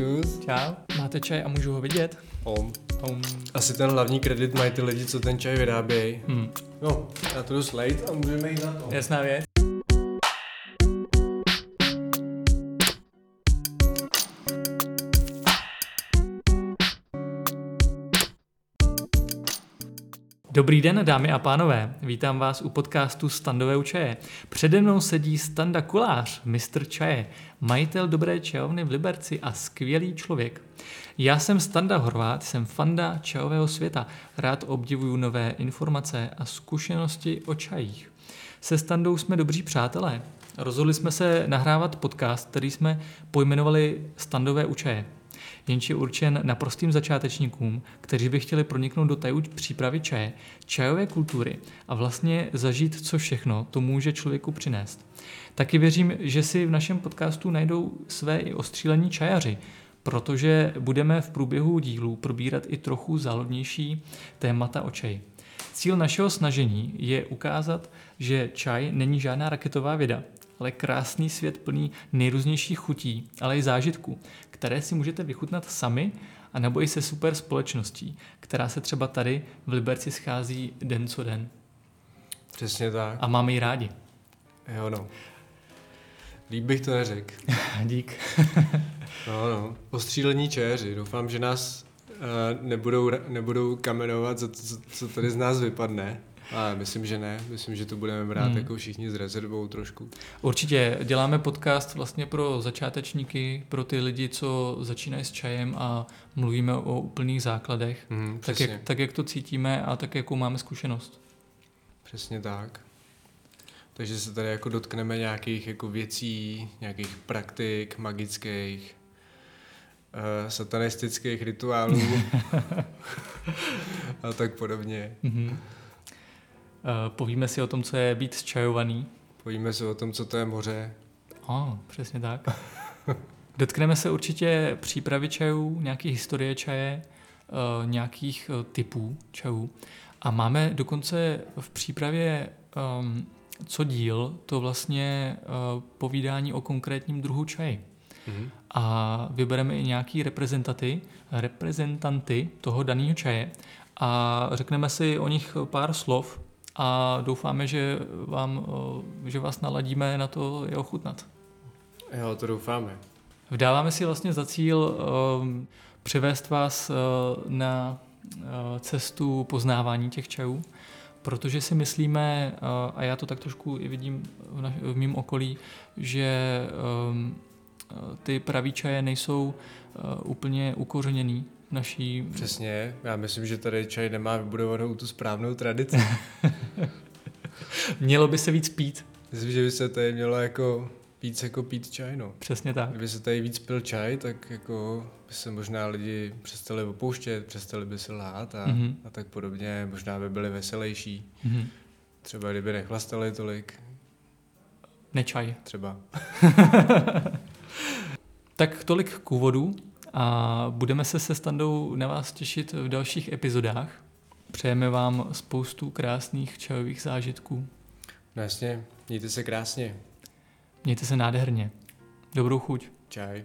čus. Čau. Máte čaj a můžu ho vidět? Om. Um, Asi ten hlavní kredit mají ty lidi, co ten čaj vyrábějí. hm. No, já to jdu slejt a můžeme jít na to. Jasná věc. Dobrý den, dámy a pánové. Vítám vás u podcastu Standové u čaje. Přede mnou sedí Standa Kulář, mistr čaje, majitel dobré čajovny v Liberci a skvělý člověk. Já jsem Standa Horvát, jsem fanda čajového světa. Rád obdivuju nové informace a zkušenosti o čajích. Se Standou jsme dobří přátelé. Rozhodli jsme se nahrávat podcast, který jsme pojmenovali Standové u čaje jenž je určen naprostým začátečníkům, kteří by chtěli proniknout do tajů přípravy čaje, čajové kultury a vlastně zažít, co všechno to může člověku přinést. Taky věřím, že si v našem podcastu najdou své i ostřílení čajaři, protože budeme v průběhu dílů probírat i trochu záhodnější témata o čaji. Cíl našeho snažení je ukázat, že čaj není žádná raketová věda, ale krásný svět plný nejrůznějších chutí, ale i zážitků, které si můžete vychutnat sami a nebo i se super společností, která se třeba tady v Liberci schází den co den. Přesně tak. A máme ji rádi. Jo no. Líp bych to neřekl. Dík. No no. Ostřílení čajeři. Doufám, že nás uh, nebudou, nebudou kamenovat za to, co, co tady z nás vypadne. Ale myslím, že ne. Myslím, že to budeme brát Hmm. hmm. jako všichni s rezervou trošku. Určitě děláme podcast vlastně pro začátečníky, pro ty lidi, co začínají s čajem a mluvíme o úplných základech, Mhm, tak jak, tak jak to cítíme a tak jakou máme zkušenost. Přesně tak. Takže se tady jako dotkneme nějakých jako věcí, nějakých praktik magických, uh, satanistických rituálů a tak podobně. Mhm. Eh, Povíme si o tom, co je být čajovaný. Povíme se o tom, co to je moře. Oh, přesně tak. Dotkneme se určitě přípravy čajů, nějaký historie čaje, eh, nějakých eh, typů čajů. A máme dokonce v přípravě um, co díl, to vlastně uh, povídání o konkrétním druhu čaji. Mhm. A vybereme i nějaký reprezentaty, reprezentanty toho daného čaje a řekneme si o nich pár slov a doufáme, že, vám, eh, že vás naladíme na to je ochutnat. Jo, to doufáme. Vdáváme si vlastně za cíl um, převést vás uh, na uh, cestu poznávání těch čajů, protože si myslíme, uh, a já to tak trošku i vidím v, naš- v mém okolí, že um, ty pravý čaje nejsou uh, úplně ukořeněný naší... Přesně. Já myslím, že tady čaj nemá vybudovanou tu správnou tradici. Mělo by se víc pít, Myslím, že by se tady mělo jako víc jako pít čaj, no. přesně tak. Kdyby se tady víc pil čaj, tak jako by se možná lidi přestali opouštět, přestali by se lhát a, Mhm. mm-hmm. a tak podobně. Možná by byli veselější. Mhm. Třeba kdyby nechlastali tolik, Nečaj. třeba. Tak tolik k úvodu a budeme se se Standou na vás těšit v dalších epizodách. Přejeme vám spoustu krásných čajových zážitků. No jasně, mějte se krásně. Mějte se nádherně. Dobrou chuť. Čaj.